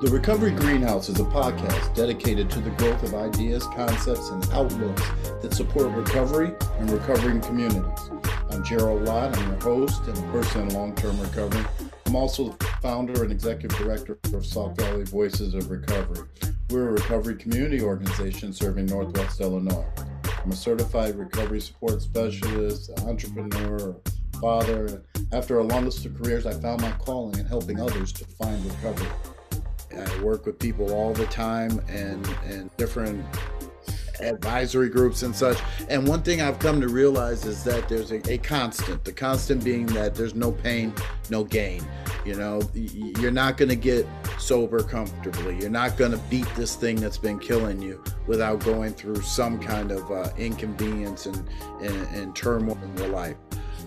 The Recovery Greenhouse is a podcast dedicated to the growth of ideas, concepts, and outlooks that support recovery and recovering communities. I'm Gerald Lott. I'm your host and a person in long term recovery. I'm also the founder and executive director of Salt Valley Voices of Recovery. We're a recovery community organization serving Northwest Illinois. I'm a certified recovery support specialist, entrepreneur, father. After a long list of careers, I found my calling in helping others to find recovery. I work with people all the time and, and different advisory groups and such. And one thing I've come to realize is that there's a, a, constant, the constant being that there's no pain, no gain. You know, you're not going to get sober comfortably. You're not going to beat this thing that's been killing you without going through some kind of uh, inconvenience and, and, and, turmoil in your life.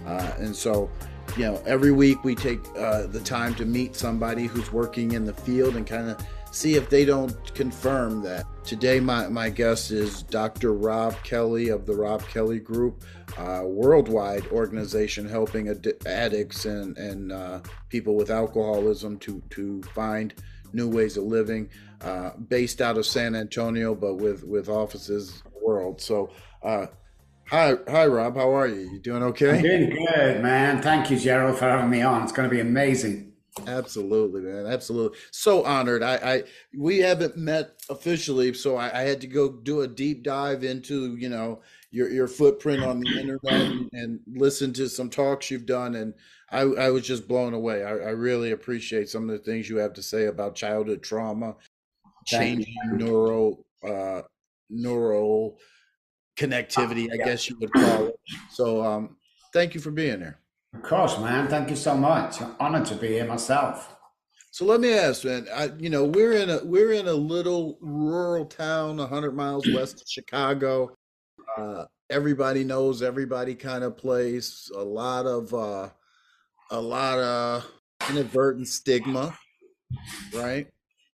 Uh, and so, you know, every week we take uh, the time to meet somebody who's working in the field and kind of see if they don't confirm that. Today, my, my guest is Dr. Robb Kelly of the Robb Kelly Group, a worldwide organization helping ad- addicts and, and uh, people with alcoholism to, to find new ways of living, uh, based out of San Antonio, but with, with offices world. So, uh, Hi, hi, Robb. How are you? You doing okay? I'm doing good, man. Thank you, Gerald, for having me on. It's going to be amazing. Absolutely, man. Absolutely. So honored. I, I we haven't met officially, so I, I, had to go do a deep dive into you know your your footprint on the internet and, and listen to some talks you've done, and I, I was just blown away. I, I really appreciate some of the things you have to say about childhood trauma, changing neuro uh, neural connectivity, I guess you would call it. So, um, thank you for being here. Of course, man. Thank you so much. I'm honored to be here myself. So let me ask, man. I, you know, we're in a we're in a little rural town, hundred miles west of Chicago. Uh, everybody knows everybody, kind of place. A lot of uh, a lot of inadvertent stigma, right?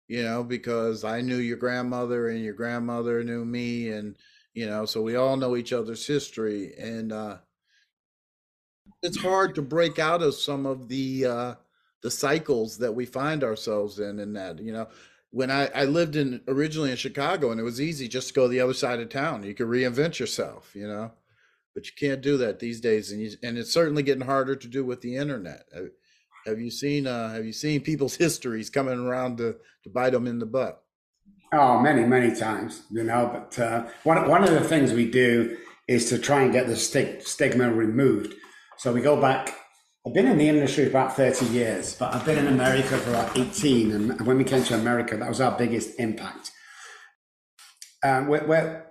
You know, because I knew your grandmother and your grandmother knew me, and you know, so we all know each other's history, and uh, it's hard to break out of some of the uh, the cycles that we find ourselves in. In that, you know, when I, I lived in originally in Chicago, and it was easy just to go the other side of town. You could reinvent yourself, you know, but you can't do that these days, and you, and it's certainly getting harder to do with the internet. Have you seen uh, Have you seen people's histories coming around to to bite them in the butt? Oh, many, many times, you know. But uh, one one of the things we do is to try and get the st- stigma removed. So we go back. I've been in the industry for about thirty years, but I've been in America for about eighteen. And when we came to America, that was our biggest impact. Um, we're, we're,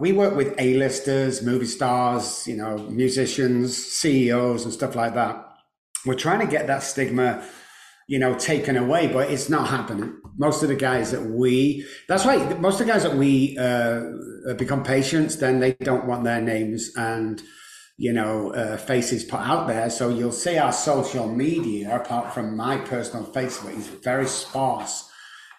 we work with A-listers, movie stars, you know, musicians, CEOs, and stuff like that. We're trying to get that stigma you know, taken away, but it's not happening. Most of the guys that we, that's why most of the guys that we uh, become patients, then they don't want their names and, you know, uh, faces put out there. So you'll see our social media, apart from my personal Facebook, is very sparse.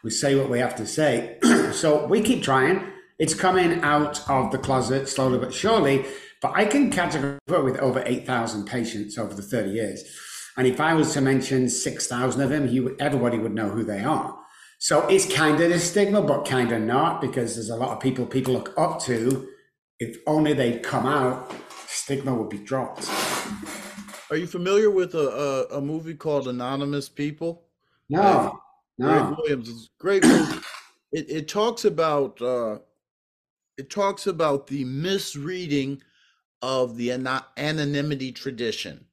We say what we have to say. so we keep trying. It's coming out of the closet slowly but surely. But I can categorize with over 8,000 patients over the 30 years. And if I was to mention 6,000 of them, you, everybody would know who they are. So it's kind of a stigma, but kind of not, because there's a lot of people people look up to. If only they'd come out, stigma would be dropped. Are you familiar with a, a, a movie called Anonymous People? No, uh, no. Greg Williams is great movie. it, it talks about uh, it talks about the misreading of the anonymity tradition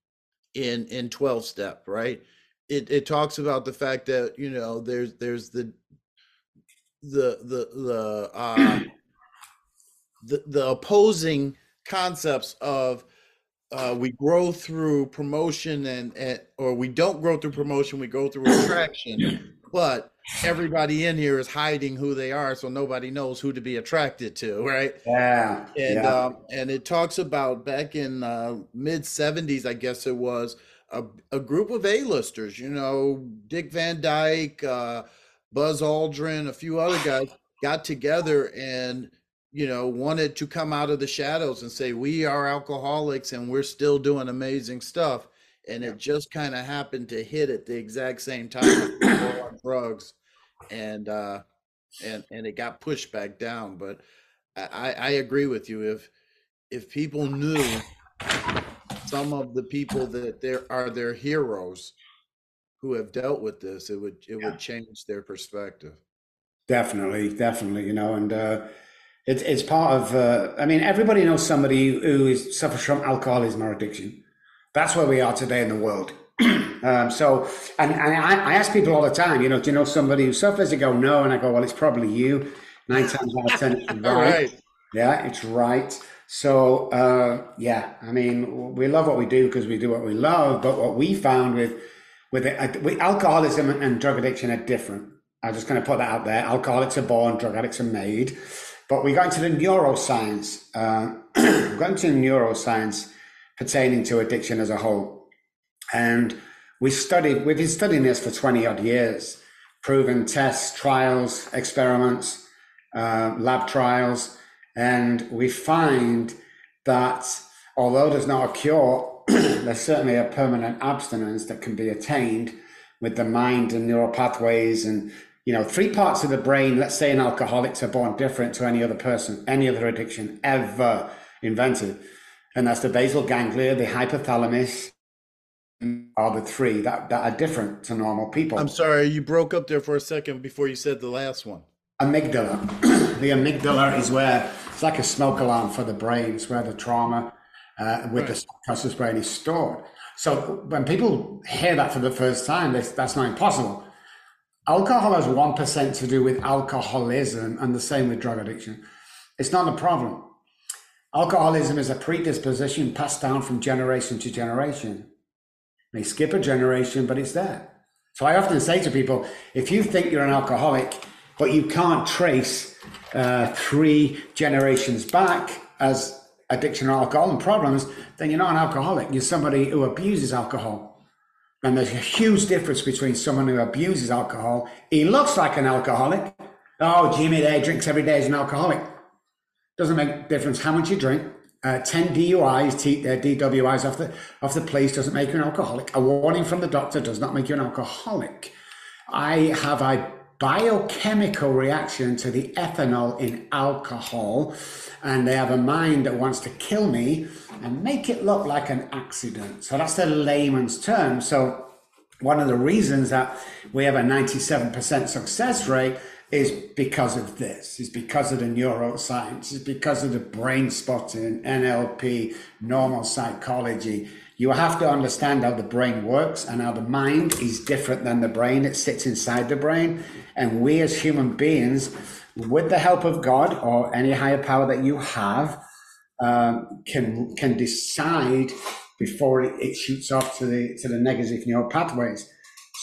in in 12 step right? It it talks about the fact that you know there's there's the the the the uh the, the opposing concepts of uh, we grow through promotion and, and or we don't grow through promotion we go through attraction. But everybody in here is hiding who they are so nobody knows who to be attracted to right? Yeah and yeah. um and it talks about back in uh mid 70s i guess it was a, a group of a-listers you know dick van dyke uh buzz aldrin a few other guys got together and you know wanted to come out of the shadows and say we are alcoholics and we're still doing amazing stuff. And it just kind of happened to hit at the exact same time drugs and uh, and and it got pushed back down. But I, I agree with you. If if people knew some of the people that there are their heroes who have dealt with this, it would it yeah. would change their perspective. Definitely, definitely, you know, and uh, it's it's part of. Uh, I mean, everybody knows somebody who is suffers from alcoholism or addiction. That's where we are today in the world. um, so, and, and I, I, ask people all the time, you know, do you know somebody who suffers? They go, no, and I go, well, it's probably you. Nine times out of ten, it's right. right. Yeah, it's right. So, uh, yeah, I mean, we love what we do because we do what we love. But what we found with with, it, with alcoholism and drug addiction are different. I'm just going to put that out there. Alcoholics are born, drug addicts are made. But we got into the neuroscience. Uh, we got into neuroscience pertaining to addiction as a whole, and we studied. We've been studying this for twenty odd years, proven tests, trials, experiments, uh, lab trials, and we find that although there's not a cure, there's certainly a permanent abstinence that can be attained with the mind and neural pathways and you know three parts of the brain let's say an alcoholics are born different to any other person any other addiction ever invented and that's the basal ganglia the hypothalamus are the three that, that are different to normal people i'm sorry you broke up there for a second before you said the last one amygdala the amygdala is where it's like a smoke alarm for the brain it's where the trauma uh, with right. the subconscious brain is stored. So when people hear that for the first time, that's not impossible. Alcohol has 1% to do with alcoholism and the same with drug addiction. It's not a problem. Alcoholism is a predisposition passed down from generation to generation. They skip a generation, but it's there. So I often say to people, if you think you're an alcoholic, but you can't trace uh, three generations back as addiction or alcohol and problems, then you're not an alcoholic. You're somebody who abuses alcohol. And there's a huge difference between someone who abuses alcohol. He looks like an alcoholic. Oh, Jimmy there drinks every day as an alcoholic. Doesn't make difference how much you drink. Uh, 10 DUIs, T, uh, DWIs off the, off the police doesn't make you an alcoholic. A warning from the doctor does not make you an alcoholic. I have a biochemical reaction to the ethanol in alcohol, and they have a mind that wants to kill me and make it look like an accident. So that's the layman's term. So one of the reasons that we have a 97% success rate is because of this, is because of the neuroscience, is because of the brain spotting, NLP, normal psychology, you have to understand how the brain works and how the mind is different than the brain. It sits inside the brain. And we as human beings, with the help of God or any higher power that you have, um, can can decide before it, it shoots off to the to the negative neural pathways.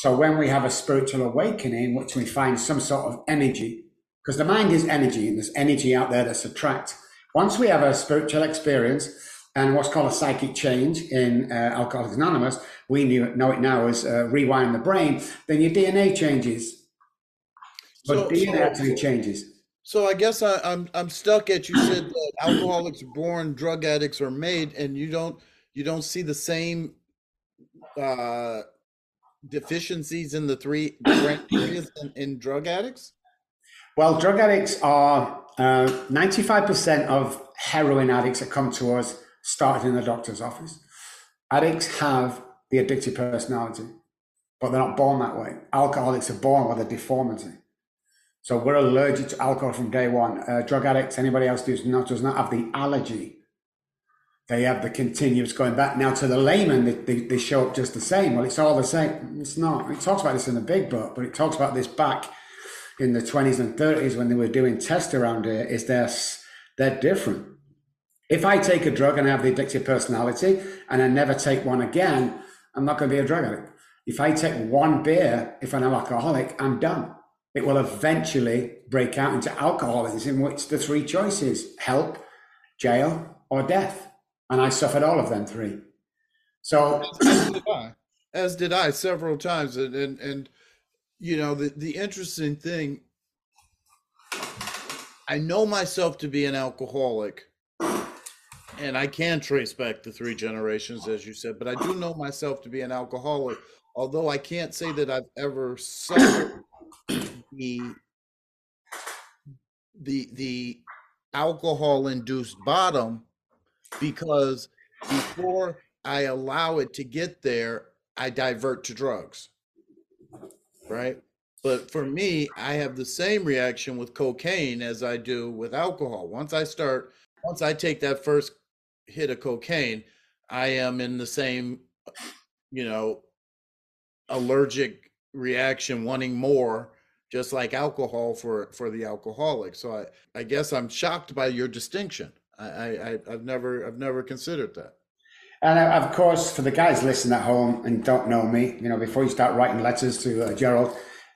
So when we have a spiritual awakening, which we find some sort of energy, because the mind is energy, and there's energy out there that's attract. Once we have a spiritual experience, and what's called a psychic change in uh, Alcoholics Anonymous, we knew, know it now as uh, rewiring the brain, then your DNA changes. But so, DNA so, actually changes. So I guess I, am I'm, I'm stuck at you said that alcoholics are born, drug addicts are made, and you don't you don't see the same uh, deficiencies in the three different areas in, in drug addicts. Well, drug addicts are uh, 95% of heroin addicts that come to us started in the doctor's office. Addicts have the addictive personality, but they're not born that way. Alcoholics are born with a deformity. So we're allergic to alcohol from day one. Uh, drug addicts, anybody else does not does not have the allergy. They have the continuous going back. Now to the layman, they, they, they show up just the same. Well, it's all the same. It's not. It talks about this in the big book, but it talks about this back in the 20s and 30s when they were doing tests around here. Is they're, they're different. If I take a drug and I have the addictive personality and I never take one again, I'm not going to be a drug addict. If I take one beer, if I'm an alcoholic, I'm done. It will eventually break out into alcoholism, which the three choices help, jail, or death. And I suffered all of them three. So, as did I, several times. And, and, and you know, the, the interesting thing, I know myself to be an alcoholic and I can trace back the three generations, as you said, but I do know myself to be an alcoholic, although I can't say that I've ever suffered the the the alcohol induced bottom because before I allow it to get there, I divert to drugs. Right? But for me, I have the same reaction with cocaine as I do with alcohol. Once I start, once I take that first hit of cocaine, I am in the same, you know, allergic reaction, wanting more, just like alcohol for for the alcoholic. So I, I guess I'm shocked by your distinction. I, I I've never I've never considered that. And uh, of course, for the guys listening at home and don't know me, you know, before you start writing letters to uh, Gerald,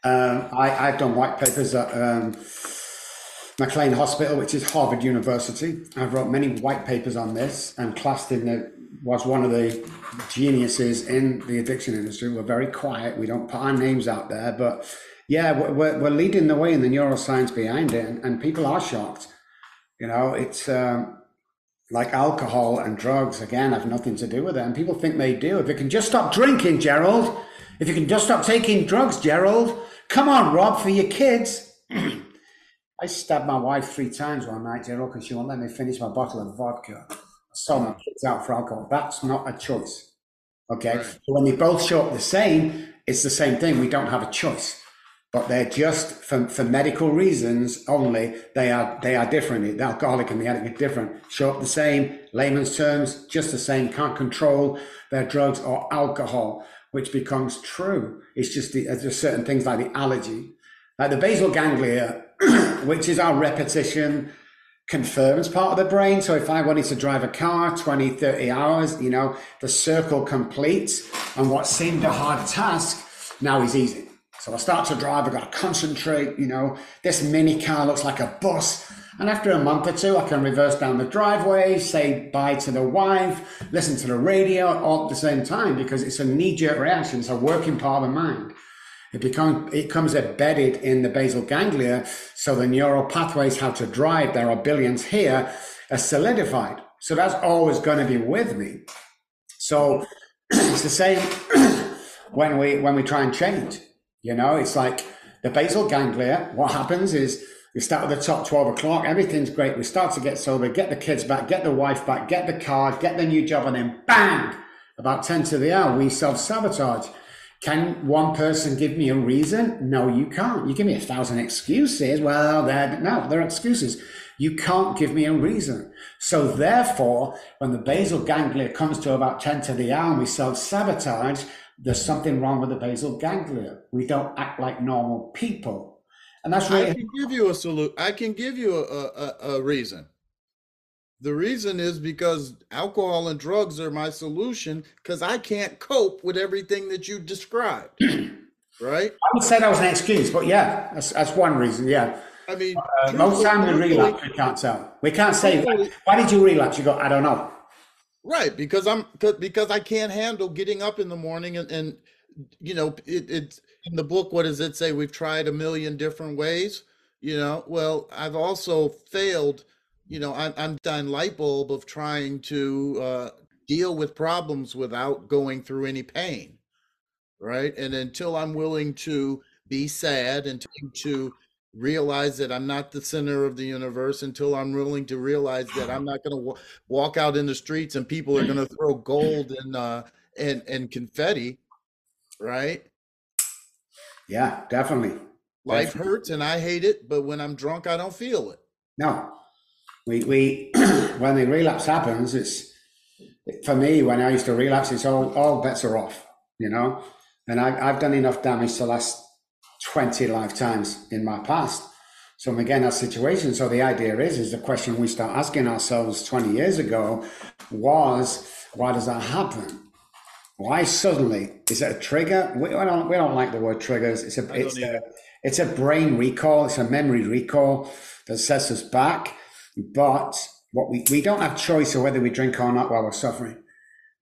um, I, have done white papers at um, McLean Hospital, which is Harvard University. I've wrote many white papers on this and classed in the was one of the geniuses in the addiction industry. We're very quiet. We don't put our names out there, but yeah, we're, we're leading the way in the neuroscience behind it, and, and people are shocked. You know, it's um, like alcohol and drugs again have nothing to do with it, and people think they do. If you can just stop drinking, Gerald, if you can just stop taking drugs, Gerald, come on, Robb, for your kids. I stabbed my wife three times one night, Gerald, because she won't let me finish my bottle of vodka. I sold my kids out for alcohol. That's not a choice. Okay. Right. So when they both show up the same, it's the same thing. We don't have a choice. But they're just for, for medical reasons only, they are they are different. The alcoholic and the addict are different. Show up the same, layman's terms, just the same, can't control their drugs or alcohol, which becomes true. It's just the, there's certain things like the allergy. Like the basal ganglia which is our repetition confirms part of the brain. So if I wanted to drive a car 20, 30 hours, you know, the circle completes and what seemed a hard task now is easy. So I start to drive, I've got to concentrate, you know, this mini car looks like a bus. And after a month or two, I can reverse down the driveway, say bye to the wife, listen to the radio all at the same time because it's a knee jerk reaction. It's a working part of the mind. It becomes it comes embedded in the basal ganglia, so the neural pathways how to drive. There are billions here, are solidified. So that's always going to be with me. So it's the same when we when we try and change. You know, it's like the basal ganglia. What happens is we start at the top, 12 o'clock, everything's great. We start to get sober, get the kids back, get the wife back, get the car, get the new job, and then bang, about 10 to the hour, we self sabotage. Can one person give me a reason? No, you can't. You give me a thousand excuses. Well, they're, no, they're excuses. You can't give me a reason. So therefore, when the basal ganglia comes to about 10 to the hour and we self-sabotage, there's something wrong with the basal ganglia. We don't act like normal people. And that's really- I can give you a solution. I can give you a, a, a reason. The reason is because alcohol and drugs are my solution because I can't cope with everything that you described. right? I would say that was an excuse, but yeah, that's, that's one reason. Yeah. I mean, uh, most time we relapse, we can't tell. We can't say, why did you relapse? You go, I don't know. Right, because I'm because I can't handle getting up in the morning and, and you know it, it's in the book. What does it say? We've tried a million different ways. You know, well, I've also failed you know, I'm, I'm done light bulb of trying to uh, deal with problems without going through any pain, right? And until I'm willing to be sad and to realize that I'm not the center of the universe, until I'm willing to realize that I'm not going to w- walk out in the streets and people are going to throw gold and uh, and and confetti, right? Yeah, definitely. Life definitely. hurts and I hate it, but when I'm drunk, I don't feel it. No, we, we when the relapse happens, it's for me when I used to relapse, it's all all bets are off, you know. And I, I've done enough damage to last twenty lifetimes in my past. So I'm again that situation. So the idea is, is the question we start asking ourselves 20 years ago was, why does that happen? Why suddenly? Is it a trigger? We, don't, we don't like the word triggers. It's a, it's a, it's a brain recall. It's a memory recall that sets us back. But what we, we don't have choice of whether we drink or not while we're suffering.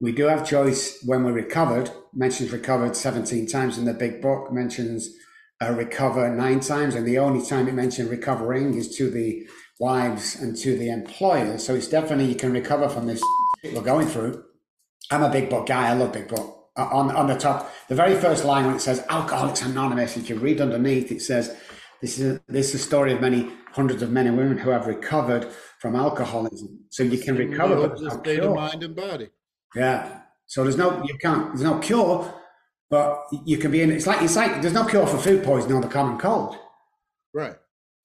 We do have choice when we're recovered. Mentions recovered 17 times in the big book, mentions uh, recover nine times. And the only time it mentioned recovering is to the wives and to the employers. So it's definitely you can recover from this we're going through. I'm a big book guy. I love big book. Uh, on, on the top, the very first line when it says Alcoholics Anonymous, if you read underneath, it says This is a, this is a story of many hundreds of men and women who have recovered from alcoholism. So you can recover, but there's no state of mind and body. Yeah. So there's no you can't there's no cure, but you can be in. It's like it's like there's no cure for food poisoning or the common cold. Right.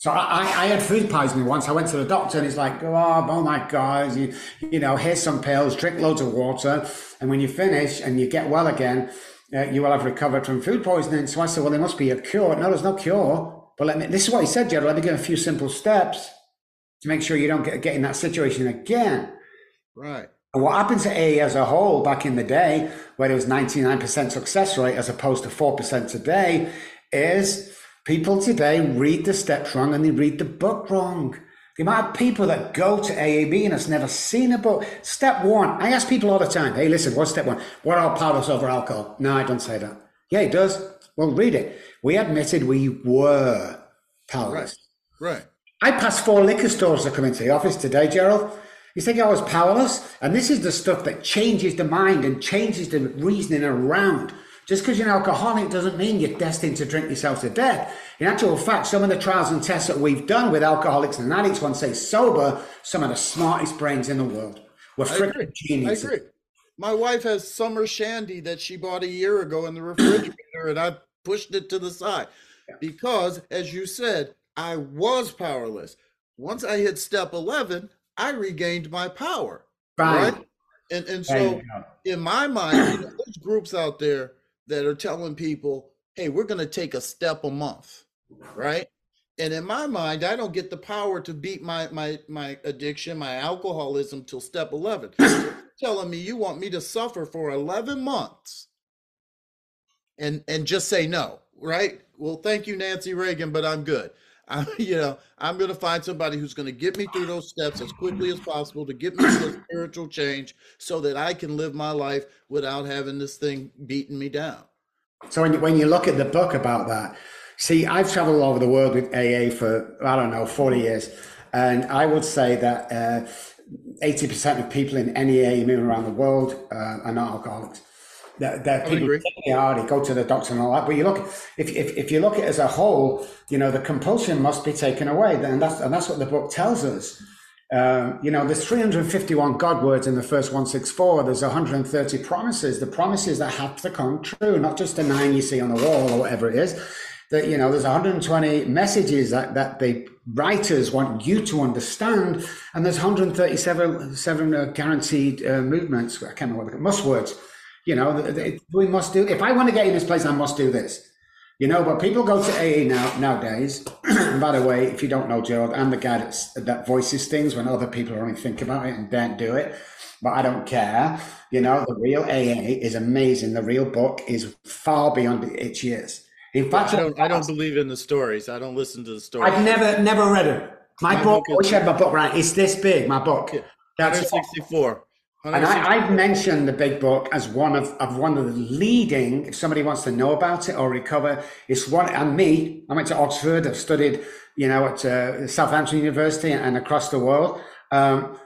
So I, I had food poisoning once. I went to the doctor and he's like, oh, oh my God, you, you know, here's some pills, drink loads of water. And when you finish and you get well again, uh, you will have recovered from food poisoning. So I said, well, there must be a cure. No, there's no cure. But let me, this is what he said, Gerald. Let me give a few simple steps to make sure you don't get, get in that situation again. Right. What happened to AA as a whole back in the day, where it was 99% success rate as opposed to 4% today, is people today read the steps wrong and they read the book wrong. The amount of people that go to AAB and has never seen a book. Step one, I ask people all the time, hey, listen, what's step one? What are powerless over alcohol? No, I don't say that. Yeah, it does. Well, read it. We admitted we were powerless. Right. I passed four liquor stores that come into the office today, Gerald. You think oh, I was powerless? And this is the stuff that changes the mind and changes the reasoning around. Just because you're an alcoholic doesn't mean you're destined to drink yourself to death. In actual fact, some of the trials and tests that we've done with alcoholics and addicts, once they sober, some of the smartest brains in the world. We're I agree. I agree. My wife has summer shandy that she bought a year ago in the refrigerator, and I pushed it to the side because, as you said, I was powerless. Once I hit step 11, I regained my power. Fine. Right? And, and so, in my mind, you know, there's groups out there that are telling people, hey, we're going to take a step a month, right? And in my mind, I don't get the power to beat my my my addiction, my alcoholism till step 11. Telling me you want me to suffer for 11 months and and just say no, right? Well, thank you Nancy Reagan, but I'm good. I, you know, I'm going to find somebody who's going to get me through those steps as quickly as possible to get me to spiritual change so that I can live my life without having this thing beating me down. So when you, when you look at the book about that, see, I've traveled all over the world with AA for I don't know forty years, and I would say that uh, eighty percent of people in any AA moving around the world uh, are not alcoholics. They're, they're I people agree. who take it hard, they go to the doctor and all that. But you look, if, if, if you look at it as a whole, you know the compulsion must be taken away, and that's and that's what the book tells us. Um, you know, there's 351 God words in the first 164. There's 130 promises. The promises that have to come true, not just the nine you see on the wall or whatever it is. That you know, there's 120 messages that, that the writers want you to understand, and there's 137 seven uh, guaranteed uh, movements. I can't remember what they're called. must words. You know, we must do. If I want to get in this place, I must do this. You know, but people go to AA now nowadays. and by the way, if you don't know Gerald, I'm the guy that's, that voices things when other people only think about it and don't do it. But I don't care. You know, the real AA is amazing. The real book is far beyond its years. In fact, I don't I don't believe in the stories. I don't listen to the stories. I've never never read it. My, My book, book is- I wish I had my book right. It's this big. My book. That's 164. And I, I've mentioned the big book as one of, of one of the leading, if somebody wants to know about it or recover, it's one, and me, I went to Oxford, I've studied, you know, at uh, Southampton University and across the world. Um,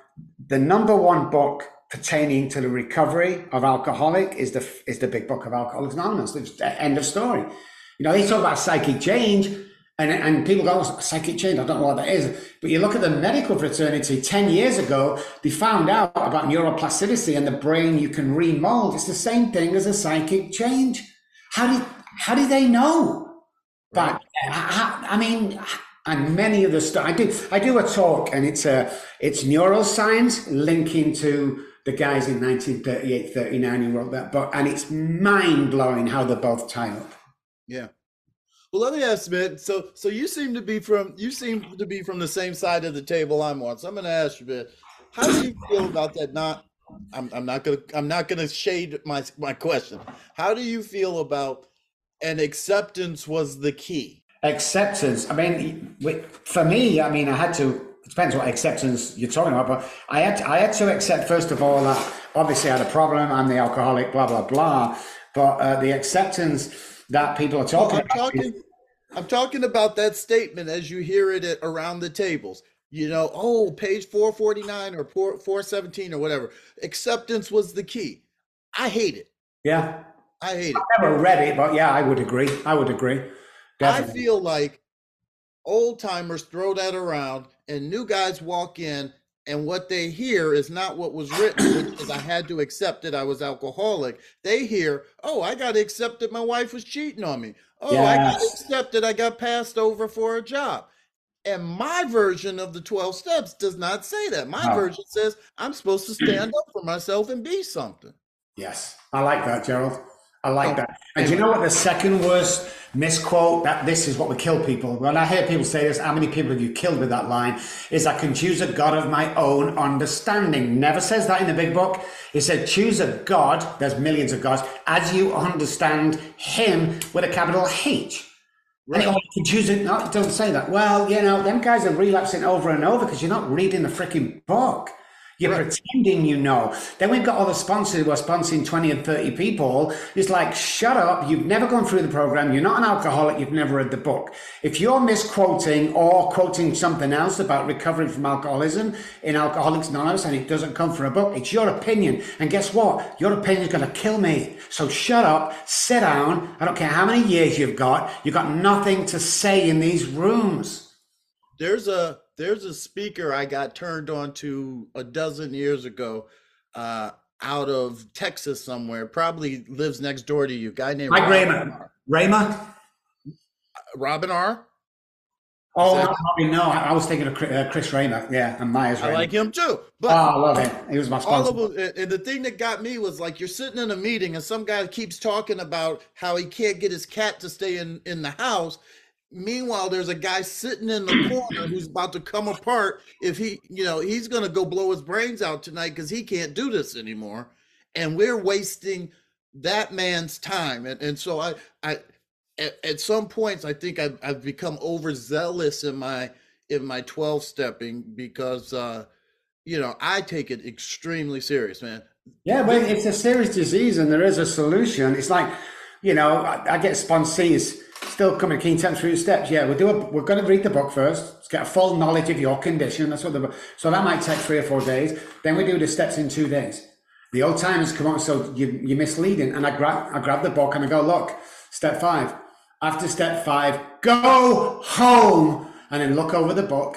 the number one book pertaining to the recovery of alcoholic is the, is the big book of Alcoholics Anonymous. End of story. You know, they talk about psychic change, and, and people go, oh, psychic change, I don't know what that is. But you look at the medical fraternity 10 years ago, they found out about neuroplasticity and the brain you can remold. It's the same thing as a psychic change. How did, how did they know? But I, I mean, and many of the stuff I do, I do a talk and it's a, it's neuroscience linking to the guys in 1938, 39 who wrote that book. And it's mind blowing how they both tie up. Yeah. Well, let me ask, man. So, so you seem to be from you seem to be from the same side of the table I'm on. So I'm going to ask you, man, how do you feel about that? Not, I'm, I'm not going to, I'm not going to shade my my question. How do you feel about and acceptance was the key? acceptance. I mean, for me, I mean, I had to. It depends what acceptance you're talking about, but I had to, I had to accept first of all that obviously I had a problem. I'm the alcoholic, blah blah blah. But uh, the acceptance that people are talking I'm about. is- talking, I'm talking about that statement as you hear it at, around the tables. You know, oh, page 449 or 4- 417 or whatever. Acceptance was the key. I hate it. yeah, I hate it. never read it, but yeah, I would agree. I would agree. I feel like old timers throw that around, and new guys walk in, and what they hear is not what was written, which is I had to accept that I was alcoholic. They hear, oh, I got to accept that my wife was cheating on me. Oh, I got to accept that I got passed over for a job. And my version of the 12 steps does not say that. My version says I'm supposed to stand up for myself and be something. Yes, I like that, Gerald. I like Oh, that. And you know what the second worst misquote that this is what will kill people? When I hear people say this, how many people have you killed with that line? Is I can choose a God of my own understanding. Never says that in the big book. It said choose a God, there's millions of gods, as you understand him with a capital H. And it, Right. oh, you can choose it. No, it doesn't say that. Well, you know, them guys are relapsing over and over because you're not reading the freaking book. You're Right. pretending you know. Then we've got all the sponsors who are sponsoring 20 and 30 people. It's like, shut up. You've never gone through the program. You're not an alcoholic. You've never read the book. If you're misquoting or quoting something else about recovering from alcoholism in Alcoholics Anonymous and it doesn't come from a book, it's your opinion. And guess what? Your opinion is going to kill me. So shut up, sit down. I don't care how many years you've got. You've got nothing to say in these rooms. there's a there's a speaker I got turned on to a dozen years ago, uh, out of Texas somewhere. Probably lives next door to you. Guy named Mike Robin Raymer. R. Raymer? Robin R. Oh, no, that- probably no. I I was thinking of Chris, uh, Chris Raymer. Yeah, and Myers I Raymer. like him too. Oh, But I love him. He was my all of them, and- and the thing that got me was like you're sitting in a meeting and some guy keeps talking about how he can't get his cat to stay in in the house. Meanwhile, there's a guy sitting in the corner who's about to come apart. If he, you know, he's gonna go blow his brains out tonight because he can't do this anymore, and we're wasting that man's time. And and so I I at, at some points I think I've I've become overzealous in my in my 12 stepping because uh you know, I take it extremely serious, man. Yeah, well, it's a serious disease and there is a solution. It's like, you know, I, I get sponsees still coming keen temps through the steps. Yeah, we'll do a, we're going to read the book first. Let's get a full knowledge of your condition. That's what the. So that might take three or four days. Then we do the steps in two days. The old timers come on, so you, you're misleading. And I grab, I grab the book and I go, look, step five. After step five, go home and then look over the book.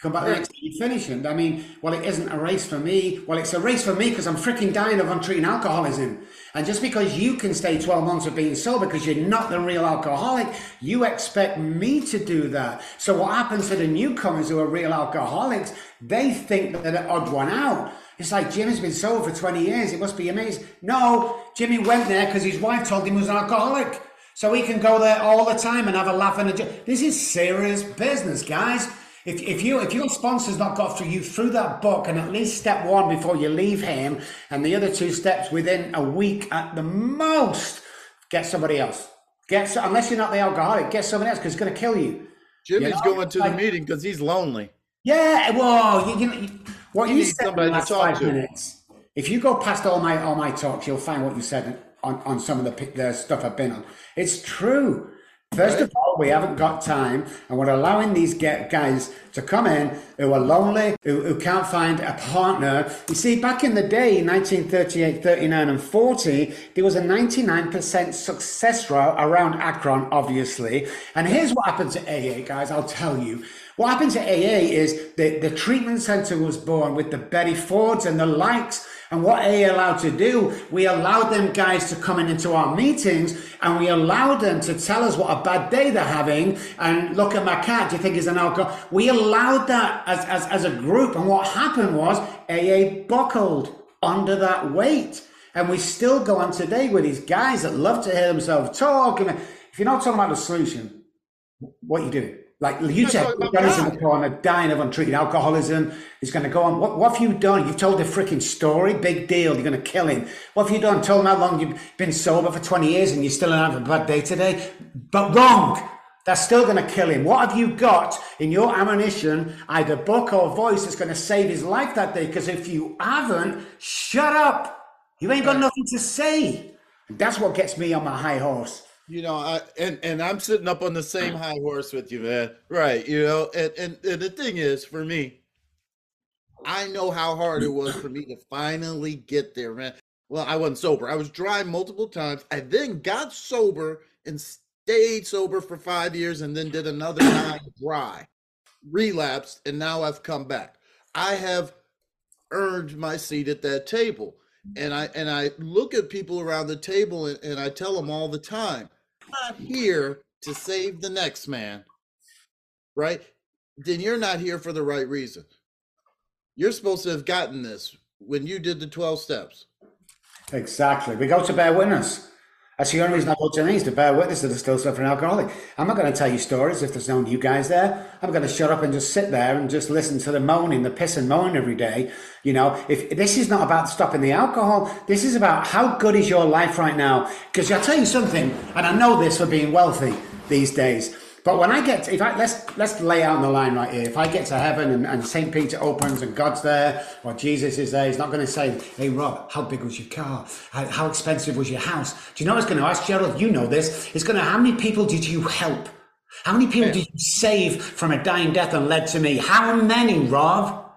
Come back next you finish it. I mean, well, it isn't a race for me. Well, it's a race for me because I'm freaking dying of untreated alcoholism. And just because you can stay 12 months of being sober because you're not the real alcoholic, you expect me to do that. So what happens to the newcomers who are real alcoholics? They think that they're the odd one out. It's like Jimmy's been sober for 20 years. It must be amazing. No, Jimmy went there because his wife told him he was an alcoholic. So he can go there all the time and have a laugh and a joke. This is serious business, guys. If, if you if your sponsor's not got through you through that book and at least step one before you leave him and the other two steps within a week at the most, get somebody else. Get so, unless you're not the alcoholic, get somebody else because it's going to kill you. Jimmy's know, going to the meeting because he's lonely. Yeah, well, you, you, know, what You you, said in the last five to. minutes. If you go past all my all my talks, you'll find what you said on, on some of the, the stuff I've been on. It's true. First of all, we haven't got time, and we're allowing these guys to come in who are lonely, who, who can't find a partner. You see, back in the day, 1938, 39, and 40, there was a 99% success rate around Akron, obviously. And here's what happened to AA, guys, I'll tell you. What happened to AA is the, the treatment center was born with the Betty Fords and the likes. And what AA allowed to do, we allowed them guys to come in into our meetings and we allowed them to tell us what a bad day they're having and look at my cat, do you think he's an alcohol? We allowed that as, as, as a group. And what happened was AA buckled under that weight. And we still go on today with these guys that love to hear themselves talk. And if you're not talking about the solution, what are you do? Like you said, Johnny's in the corner dying of untreated alcoholism. He's going to go on. What, what have you done? You've told a freaking story. Big deal. You're going to kill him. What have you done? Told him how long you've been sober for 20 years and you're still having a bad day today? But wrong. That's still going to kill him. What have you got in your ammunition, either book or voice, that's going to save his life that day? Because if you haven't, shut up. You ain't got nothing to say. And That's what gets me on my high horse. You know, I and and I'm sitting up on the same high horse with you, man. Right? You know, and and, and the thing is, for me, I know how hard it was for me to finally get there, man. Well, I wasn't sober. I was dry multiple times. I then got sober and stayed sober for five years and then did another nine dry, relapsed, and now I've come back. I have earned my seat at that table. And I and I look at people around the table and, and I tell them all the time, I'm not here to save the next man, right? Then you're not here for the right reason. You're supposed to have gotten this when you did the 12 steps. Exactly. We go to bear witness. That's the only reason I go to these to bear witness that are still suffering alcoholic. I'm not going to tell you stories if there's no you guys there. I'm going to shut up and just sit there and just listen to the moaning, the piss and moan every day. You know, if this is not about stopping the alcohol, this is about how good is your life right now. Because I'll tell you something, and I know this for being wealthy these days. But when I get, to, if I let's let's lay out on the line right here. If I get to heaven and, and Saint Peter opens and God's there or Jesus is there, He's not going to say, "Hey Robb, how big was your car? How, how expensive was your house?" Do you know what He's going to ask Gerald? You know this. He's going to, how many people did you help? How many people yeah. did you save from a dying death and led to me? How many, Robb?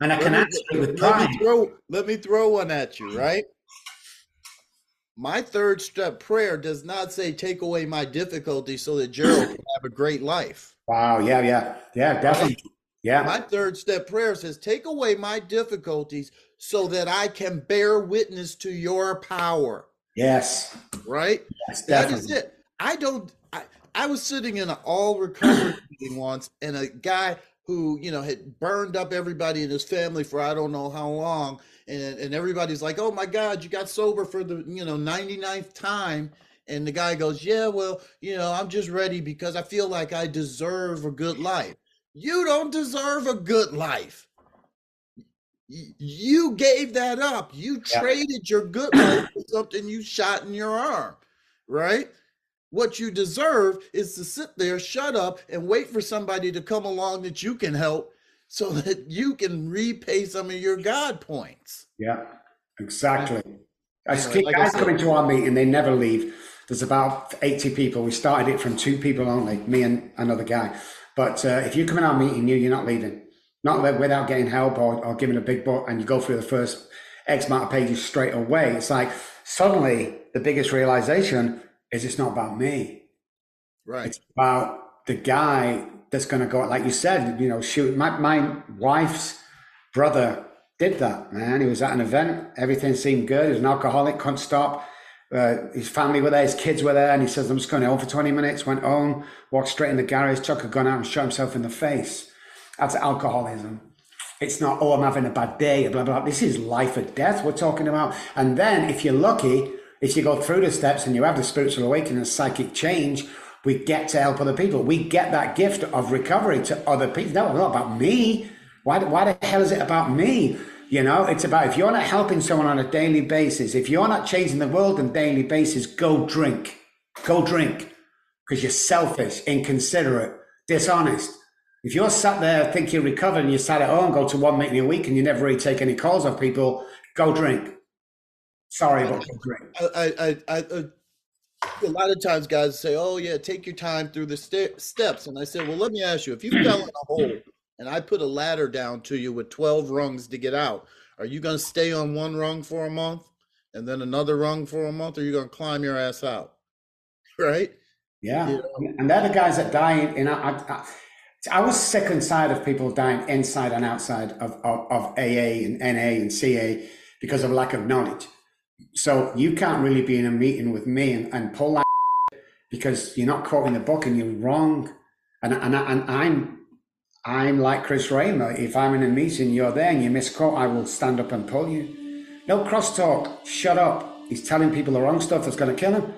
And I let can me, answer it with pride. Let me, throw, let me throw one at you, right? My third step prayer does not say take away my difficulty so that Gerald can have a great life. Wow. Yeah. Yeah. Yeah. Definitely. Yeah. My third step prayer says take away my difficulties so that I can bear witness to your power. Yes. Right? Yes, that is it. I don't I, I was sitting in an all recovery meeting once and a guy who, you know, had burned up everybody in his family for I don't know how long and and everybody's like, "Oh my God, you got sober for the you know 99th time." And the guy goes, "Yeah, well, you know, I'm just ready because I feel like I deserve a good life." You don't deserve a good life. You gave that up. You yeah. traded your good life for something you shot in your arm, right? What you deserve is to sit there, shut up, and wait for somebody to come along that you can help so that you can repay some of your God points. Yeah, exactly. I anyway, keep like guys coming to our meeting, they never leave. There's about 80 people. We started it from two people only, me and another guy. But uh, if you come in our meeting, you, you're not leaving. Not without getting help or, or giving a big book and you go through the first X amount of pages straight away. It's like suddenly the biggest realization is it's not about me. Right. It's about the guy that's going to go like you said you know shoot my, my wife's brother did that man. He was at an event everything seemed good. He was an alcoholic couldn't stop. Uh, his family were there his kids were there and he says i'm just going home for 20 minutes. Went home walked straight in the garage took a gun out and shot himself in the face. That's alcoholism. It's not oh i'm having a bad day blah blah blah. this is life or death we're talking about. And then if you're lucky if you go through the steps and you have the spiritual awakening and psychic change we get to help other people. We get that gift of recovery to other people. No, it's not about me. Why, why the hell is it about me? You know, it's about if you're not helping someone on a daily basis, if you're not changing the world on a daily basis, go drink. Go drink. Because you're selfish, inconsiderate, dishonest. If you're sat there think you're recovered and you sat at home, go to one meeting a week and you never really take any calls off people, go drink. Sorry, but go drink. I, I, I, I a lot of times guys say, "Oh yeah, take your time through the st- steps." And I said, "Well, let me ask you: if you fell in a hole and I put a ladder down to you with twelve rungs to get out, are you going to stay on one rung for a month and then another rung for a month, or are you going to climb your ass out?" Right? Yeah, you know? and they're the guys that die in. I, I, I, was sick and tired of people dying inside and outside of, of, of AA and NA and CA because of lack of knowledge so you can't really be in a meeting with me and, and pull that because you're not quoting the book and you're wrong. And, and, and I'm I'm like Chris Raymer. If I'm in a meeting, you're there and you misquote, I will stand up and pull you. No crosstalk. Shut up. He's telling people the wrong stuff that's going to kill him.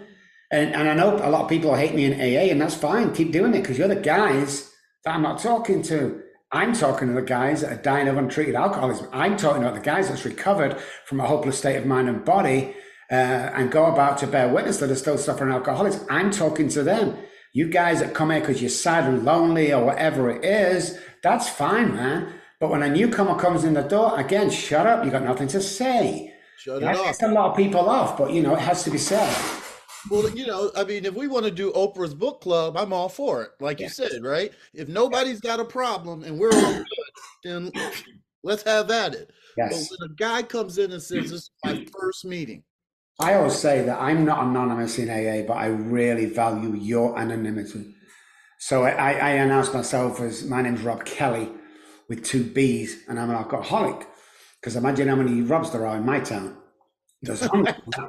And, and I know a lot of people hate me in AA, and that's fine. Keep doing it because you're the guys that I'm not talking to. I'm talking to the guys that are dying of untreated alcoholism. I'm talking about the guys that's recovered from a hopeless state of mind and body uh, and go about to bear witness that are still suffering alcoholics. I'm talking to them. You guys that come here because you're sad and lonely or whatever it is, that's fine, man. But when a newcomer comes in the door, again, shut up. You got nothing to say. Shut that it off. a lot of people off, but you know, it has to be said. Well, you know, I mean, if we want to do Oprah's book club, I'm all for it. Like yeah. you said, right? If nobody's got a problem and we're all good, then let's have at it. Yes. But when a guy comes in and says, "This is my first meeting," I always say that I'm not anonymous in AA, but I really value your anonymity. So I, I announce myself as my name's Robb Kelly with two B's, and I'm an alcoholic. Because imagine how many Robs there are in my town. I,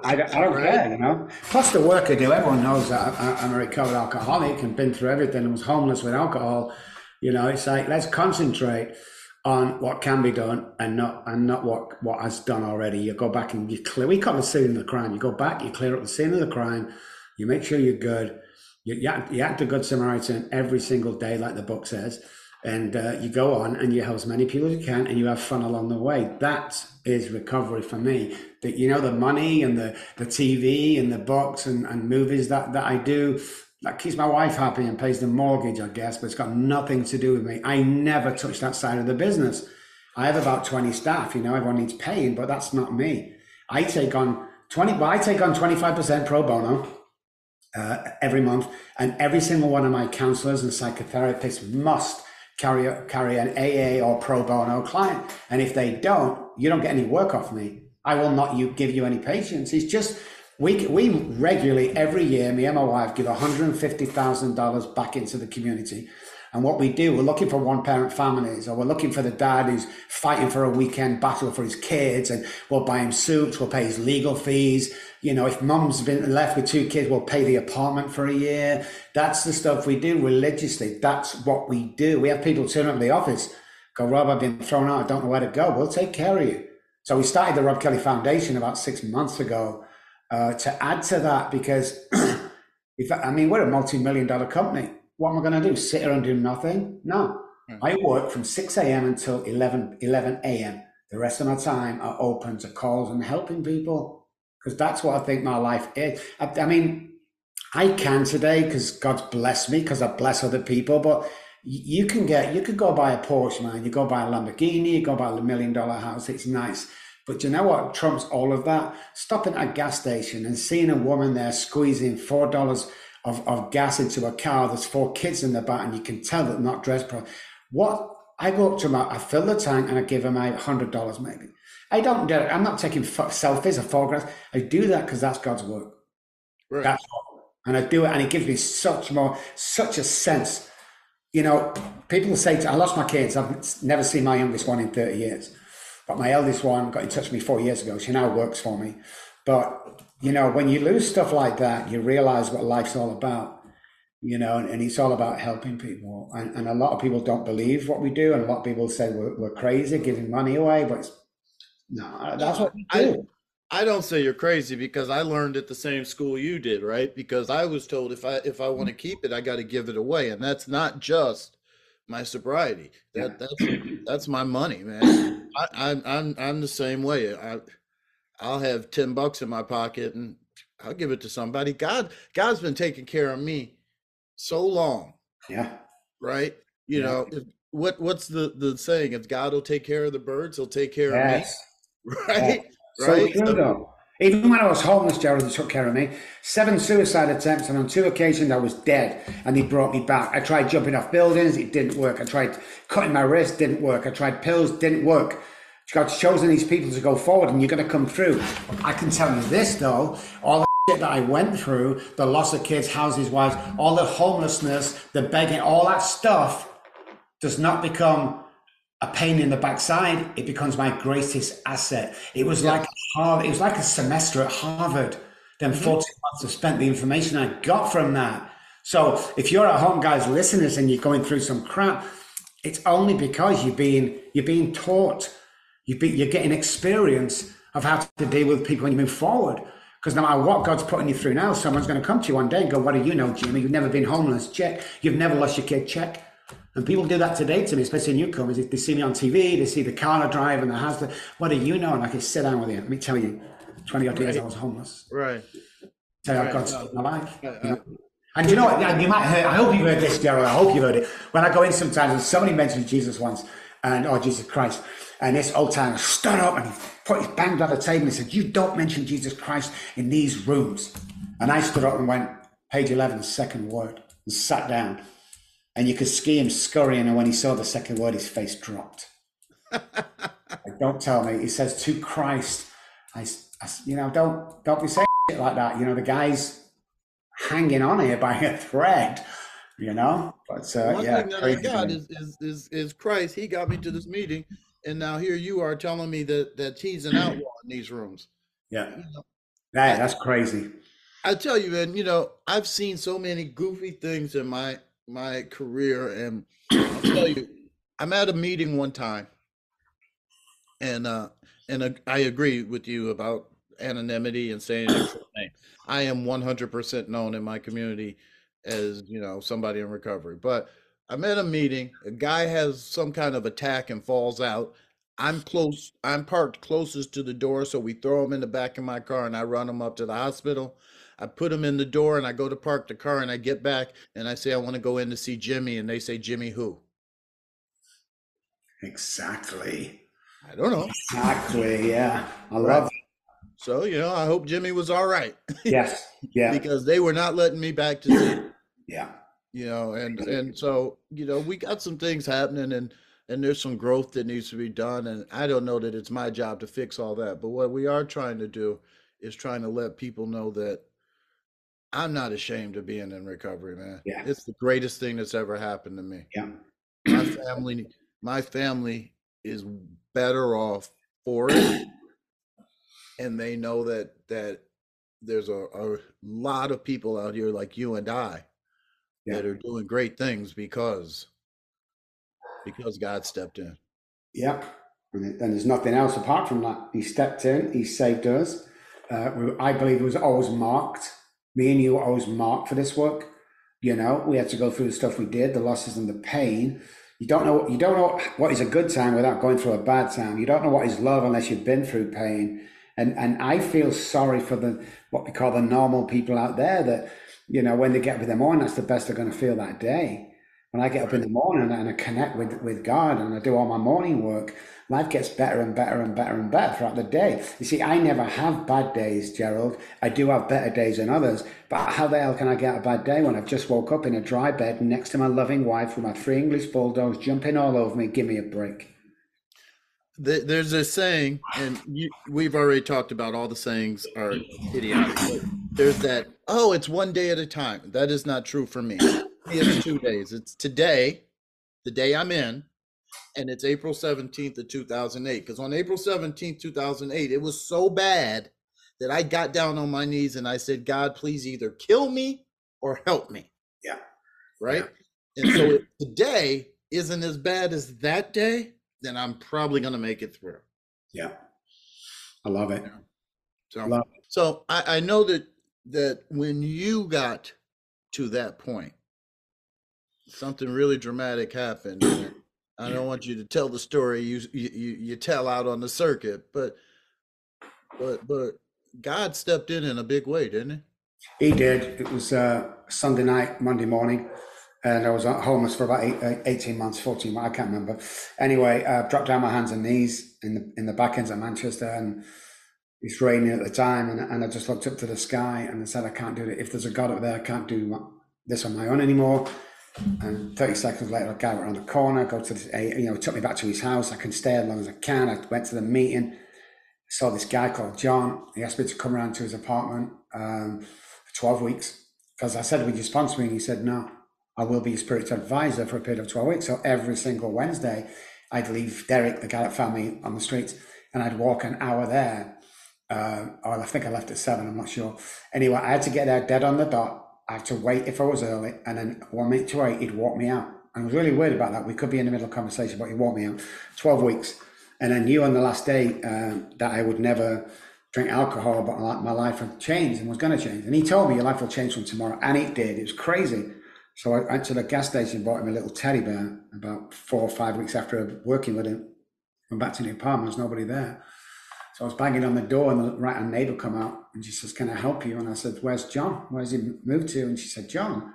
I, don't, I don't care, you know. Plus the work I do, everyone knows that I, am a recovered alcoholic and been through everything and was homeless with alcohol. You know, it's like let's concentrate on what can be done and not and not what what has done already. You go back and you clear. We call the scene of the crime. You go back, you clear up the scene of the crime. You make sure you're good. You, you, act, you act a good Samaritan every single day, like the book says, and uh, you go on and you help as many people as you can, and you have fun along the way. That is recovery for me. That you know the money and the the TV and the books and, and movies that that I do that keeps my wife happy and pays the mortgage, I guess, but it's got nothing to do with me. I never touch that side of the business. I have about 20 staff, you know, everyone needs paying, but that's not me. I take on 20, well, I take on 25% pro bono uh, every month, and every single one of my counselors and psychotherapists must carry, carry an AA or pro bono client. And if they don't, you don't get any work off me. I will not you give you any patients. It's just we, we regularly, every year, me and my wife give $150,000 back into the community. And what we do, we're looking for one parent families, or we're looking for the dad who's fighting for a weekend battle for his kids, and we'll buy him suits, we'll pay his legal fees. You know, if mum's been left with two kids, we'll pay the apartment for a year. That's the stuff we do religiously. That's what we do. We have people turn up in the office, go, Robb, I've been thrown out, I don't know where to go. We'll take care of you. So we started the Robb Kelly Foundation about six months ago uh, to add to that because if I mean we're a multi-million dollar company. What am I going to do? Sit here and do nothing? No. Mm-hmm. I work from 6 a.m. until 11, 11 a.m. The rest of my time are open to calls and helping people because that's what I think my life is. I, I mean, I can today because God's blessed me because I bless other people, but you can get, you could go buy a Porsche, man. You go buy a Lamborghini, you go buy a million dollar house. It's nice. But you know what trumps all of that? Stopping at a gas station and seeing a woman there squeezing four dollars of, of gas into a car. There's four kids in the back, and you can tell that not dressed properly. What I go up to them, I fill the tank, and I give them a hundred dollars maybe. I don't do it. I'm not taking selfies or photographs. I do that because that's God's work. Right. That's. And I do it, and it gives me such more, such a sense. You know, people say, to, I lost my kids. I've never seen my youngest one in 30 years. But my eldest one got in touch with me four years ago. She now works for me. But, you know, when you lose stuff like that, you realize what life's all about, you know, and, and it's all about helping people. And, and, a lot of people don't believe what we do. And a lot of people say we're, we're crazy giving money away. But no, that's what we do. I, I don't say you're crazy because I learned at the same school you did, right? Because I was told if I if I want to mm-hmm. keep it, I got to give it away, and that's not just my sobriety. That yeah. that's that's my money, man. I, I'm I'm I'm the same way. I I'll have ten bucks in my pocket and I'll give it to somebody. God God's been taking care of me so long. Yeah. Right. You yeah. know if, what what's the the saying? If God will take care of the birds, He'll take care yes. of me. Right. Yeah. Right. So even when I was homeless, Gerald, took care of me. Seven suicide attempts, and on two occasions I was dead, and he brought me back. I tried jumping off buildings, it didn't work. I tried cutting my wrist, didn't work. I tried pills, didn't work. God's chosen these people to go forward, and you're going to come through. I can tell you this, though, all the shit that I went through, the loss of kids, houses, wives, all the homelessness, the begging, all that stuff does not become a pain in the backside, it becomes my greatest asset. It was yeah. like Harvard, it was like a semester at Harvard. Then mm-hmm. 14 months of spent the information I got from that. So if you're at home, guys, listeners, and you're going through some crap, it's only because you're being you're being taught, you be, you're getting experience of how to deal with people when you move forward. Because no matter what God's putting you through now, someone's going to come to you one day and go, "What do you know, Jimmy? You've never been homeless. Check. You've never lost your kid. Check." And people do that today to me, especially newcomers. They see me on TV, they see the car I drive and the house. What do you know? And I can sit down with you. Let me tell you, 20 odd years I was homeless. Right. Tell you right. God's no. my life. You know? And you know what? You might hear, I hope you've heard this, Gerald. I hope you've heard it. When I go in sometimes, and somebody mentions Jesus once, and oh, Jesus Christ, and this old timer stood up and he put his banged on the table and he said, You don't mention Jesus Christ in these rooms. And I stood up and went, page 11, second word, and sat down and you could see him scurrying. And when he saw the second word, his face dropped. don't tell me. He says to Christ, I, I, you know, don't don't be saying it like that. You know, the guy's hanging on here by a thread. You know, but uh, One yeah, thing that I got is, is is is Christ. He got me to this meeting, and now here you are telling me that that he's an outlaw in these rooms. yeah, You know, yeah, that's crazy. I tell you, and you know, I've seen so many goofy things in my my career, and I'll tell you, I'm at a meeting one time, and uh, and uh, I agree with you about anonymity and saying your full name. I am 100% known in my community as you know somebody in recovery, but I'm at a meeting. A guy has some kind of attack and falls out. I'm close. I'm parked closest to the door, so we throw him in the back of my car, and I run him up to the hospital. I put him in the door, and I go to park the car, and I get back, and I say I want to go in to see Jimmy, and they say Jimmy who? Exactly. I don't know. Exactly. Yeah, I love. So you know, I hope Jimmy was all right Yes. Yeah. because they were not letting me back to see. him, Yeah. You know, and and so you know, we got some things happening, and and there's some growth that needs to be done, and I don't know that it's my job to fix all that, but what we are trying to do is trying to let people know that I'm not ashamed of being in recovery, man. Yeah. It's the greatest thing that's ever happened to me. Yeah. My family, my family is better off for it, and they know that that there's a, a lot of people out here like you and I Yeah. that are doing great things because because God stepped in. Yep. And there's nothing else apart from that. He stepped in, he saved us. Uh, I believe it was always marked. Me and you were always marked for this work. You know, we had to go through the stuff we did, the losses and the pain. You don't know you don't know what is a good time without going through a bad time. You don't know what is love unless you've been through pain. And and I feel sorry for the what we call the normal people out there that, you know, when they get up in the morning, that's the best they're going to feel that day. When I get up in the morning and I connect with, with God and I do all my morning work, life gets better and better and better and better throughout the day. You see, I never have bad days, Gerald. I do have better days than others. But how the hell can I get a bad day when I've just woke up in a dry bed next to my loving wife with my three English bulldogs jumping all over me? Give me a break. There- There's a saying, and you, we've already talked about all the sayings are idiotic. But there's that, oh, it's one day at a time. That is not true for me. It's two days. It's today, the day I'm in, and it's April 17th of 2008. Because on April 17th, 2008, it was so bad that I got down on my knees and I said, God, please either kill me or help me. Yeah. Right. And so today isn't as bad as that day, then I'm probably going to make it through. Yeah. I love it. So, Love so I, I know that that when you got to that point, something really dramatic happened. I don't want you to tell the story you you you you tell out on the circuit, but but but God stepped in in a big way, didn't he? He did. It was uh, Sunday night, Monday morning, and I was homeless for about eight, uh, 18 months, 14 months, I can't remember. Anyway, uh, dropped down my hands and knees in the in the back ends of Manchester, and it's raining at the time, and, and I just looked up to the sky and I said, I can't do it. If there's a God up there, I can't do this on my own anymore. And 30 seconds later, a guy went around the corner, go to the, you know, took me back to his house. I can stay as long as I can. I went to the meeting, saw this guy called John. He asked me to come around to his apartment um, for 12 weeks because I said, Would you sponsor me? And he said, No, I will be your spiritual advisor for a period of 12 weeks. So every single Wednesday, I'd leave Derek, the found me on the streets, and I'd walk an hour there. Uh, or I think I left at seven, I'm not sure. Anyway, I had to get there dead on the dot. I had to wait if I was early, and then one minute to eight, he'd walk me out. I was really worried about that. We could be in the middle of conversation, but he'd walk me out. 12 weeks. And I knew on the last day uh, that I would never drink alcohol, but my life had changed and was going to change. And he told me your life will change from tomorrow, and it did. It was crazy. So I went to the gas station, and bought him a little teddy bear. About four or five weeks after working with him, went back to the apartment. There's nobody there. So I was banging on the door, and the right hand neighbor come out, and she says, "Can I help you?" And I said, "Where's John? Where's he moved to?" And she said, "John."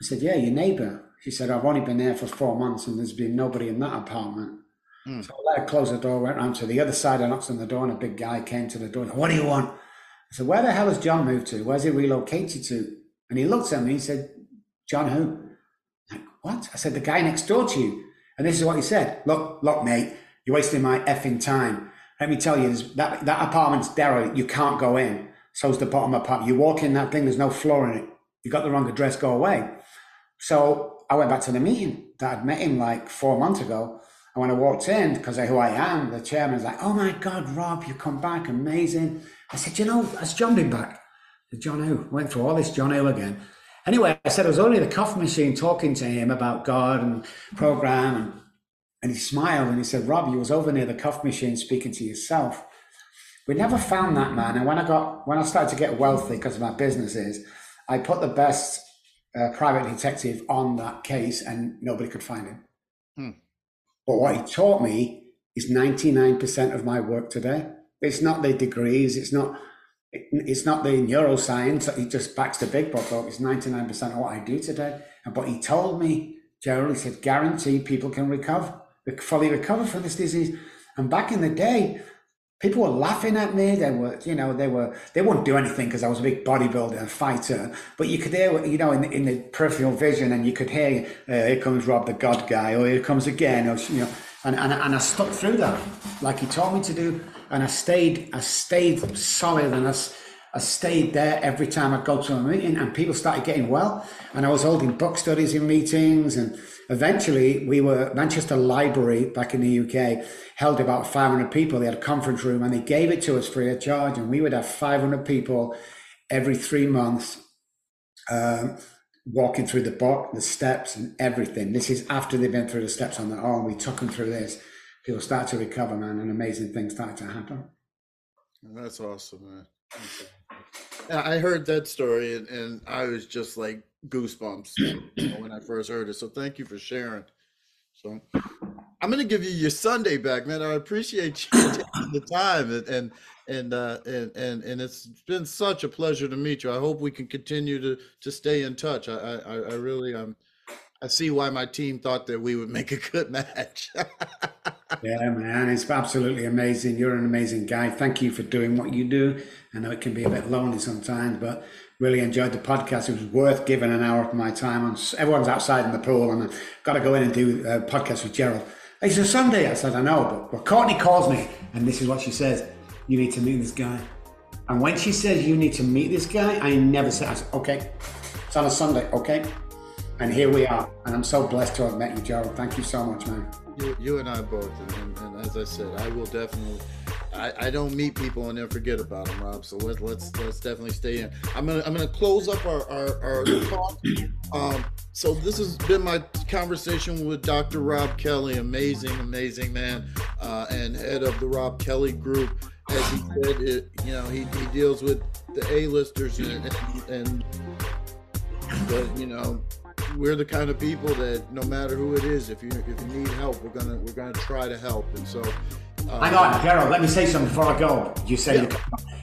I said, "Yeah, your neighbor." She said, "I've only been there for four months, and there's been nobody in that apartment." Hmm. So I let her close the door, went round to the other side, I knocked on the door, and a big guy came to the door. What do you want? I said, "Where the hell has John moved to? Where's he relocated to?" And he looked at me. And he said, "John who?" Like, what? I said, "The guy next door to you." And this is what he said: "Look, look, mate, you're wasting my effing time. Let me tell you, that that apartment's derelict. You can't go in. So's the bottom apartment. You walk in that thing, there's no floor in it. You got the wrong address, go away. So I went back to the meeting that I'd met him like four months ago. And when I walked in, because of who I am, the chairman's like, oh my God, Robb, you come back, amazing. I said, you know, has John been back? John who? Went through all this John who again. Anyway, I said it was only the coffee machine talking to him about God and program. And, and he smiled and he said, Robb, you was over near the coffee machine speaking to yourself. We never found that man. And when I got, when I started to get wealthy because of my businesses, I put the best uh, private detective on that case and nobody could find him. Hmm. But what he taught me is 99% of my work today. It's not the degrees, it's not it's not the neuroscience. He just backs the big book up. It's 99% of what I do today. But he told me, Gerald, he said, guarantee people can recover, fully recover from this disease. And back in the day, people were laughing at me. They were, you know, they were, they wouldn't do anything because I was a big bodybuilder and fighter. But you could hear, you know, in, in the peripheral vision, and you could hear, uh, here comes Robb the God guy, or here comes again, or you know, and, and and I stuck through that like he taught me to do, and I stayed, I stayed solid, and I, I stayed there every time I'd go to a meeting, and people started getting well, and I was holding book studies in meetings and eventually we were Manchester Library back in the UK held about 500 people. They had a conference room and they gave it to us free of charge, and we would have 500 people every three months. Um, walking through the book, the steps, and everything. This is after they've been through the steps on their own. We took them through this. People start to recover, man, and amazing things start to happen. That's awesome, man. I heard that story and, and I was just like goosebumps when I first heard it. So thank you for sharing. So I'm gonna give you your Sunday back, man. I appreciate you taking the time and and and uh, and and and it's been such a pleasure to meet you. I hope we can continue to to stay in touch. I I, I really um I see why my team thought that we would make a good match. yeah, man, it's absolutely amazing. You're an amazing guy. Thank you for doing what you do. I know it can be a bit lonely sometimes, but really enjoyed the podcast. It was worth giving an hour of my time. On everyone's outside in the pool, and I've got to go in and do a podcast with Gerald. It's a Sunday. I said, I know, but, but Courtney calls me, and this is what she says: You need to meet this guy. And when she says you need to meet this guy, I never said, I said, okay, it's on a Sunday, okay. And here we are. And I'm so blessed to have met you, Gerald. Thank you so much, man. You, you and I both. And, and, and, as I said, I will definitely. I, I don't meet people and then forget about them, Robb. So let's let's let's definitely stay in. I'm gonna I'm gonna close up our our, our talk. Um, so this has been my conversation with Dr. Robb Kelly, amazing, amazing man, uh, and head of the Robb Kelly Group. As he said, it, you know, he, he deals with the A-listers and, and, and but you know we're the kind of people that no matter who it is, if you if you need help, we're gonna we're gonna try to help. And so, um, hang on, Gerald. Let me say something before I go. You say, yeah.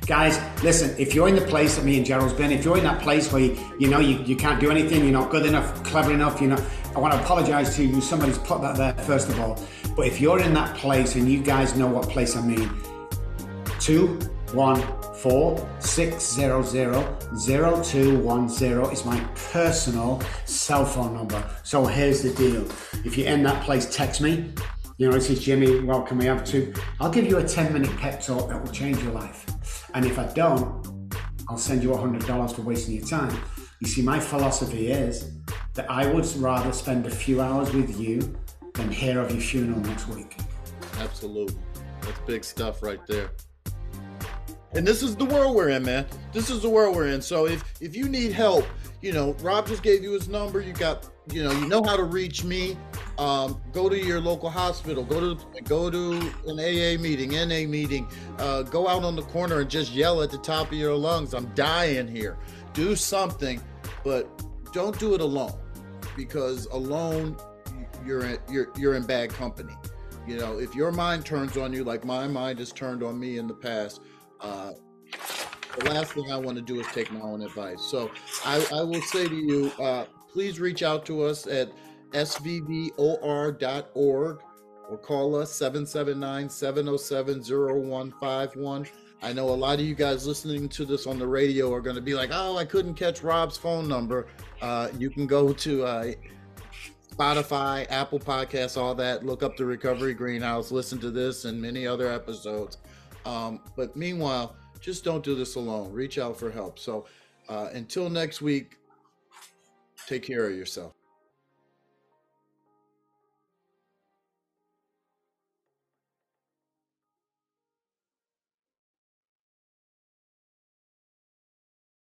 guys, listen. If you're in the place that me and Gerald's been, if you're in that place where you, you know you, you can't do anything, you're not good enough, clever enough, you know, I want to apologize to you. Somebody's put that there first of all. But if you're in that place and you guys know what place I mean, two, one four six zero zero zero two one zero is my personal cell phone number. So here's the deal: if you're in that place, text me. You know, this is Jimmy. Welcome. We have to. I'll give you a ten minute pep talk that will change your life. And if I don't, I'll send you a hundred dollars for wasting your time. You see, my philosophy is that I would rather spend a few hours with you than hear of your funeral next week. Absolutely. That's big stuff right there. And this is the world we're in, man. This is the world we're in. So if if you need help, you know, Robb just gave you his number. You got, you know, you know how to reach me. Um, go to your local hospital. Go to go to an AA meeting, NA meeting. Uh, go out on the corner and just yell at the top of your lungs, "I'm dying here." Do something, but don't do it alone, because alone you're in, you're you're in bad company. You know, if your mind turns on you like my mind has turned on me in the past uh, the last thing I want to do is take my own advice. So I, I will say to you, uh, please reach out to us at svbor.org or call us 779 707 0151. I know a lot of you guys listening to this on the radio are going to be like, oh, I couldn't catch Robb's phone number. Uh, you can go to uh, Spotify, Apple Podcasts, all that. Look up the Recovery Greenhouse, listen to this and many other episodes. Um, but meanwhile, just don't do this alone. Reach out for help. So uh, until next week, take care of yourself.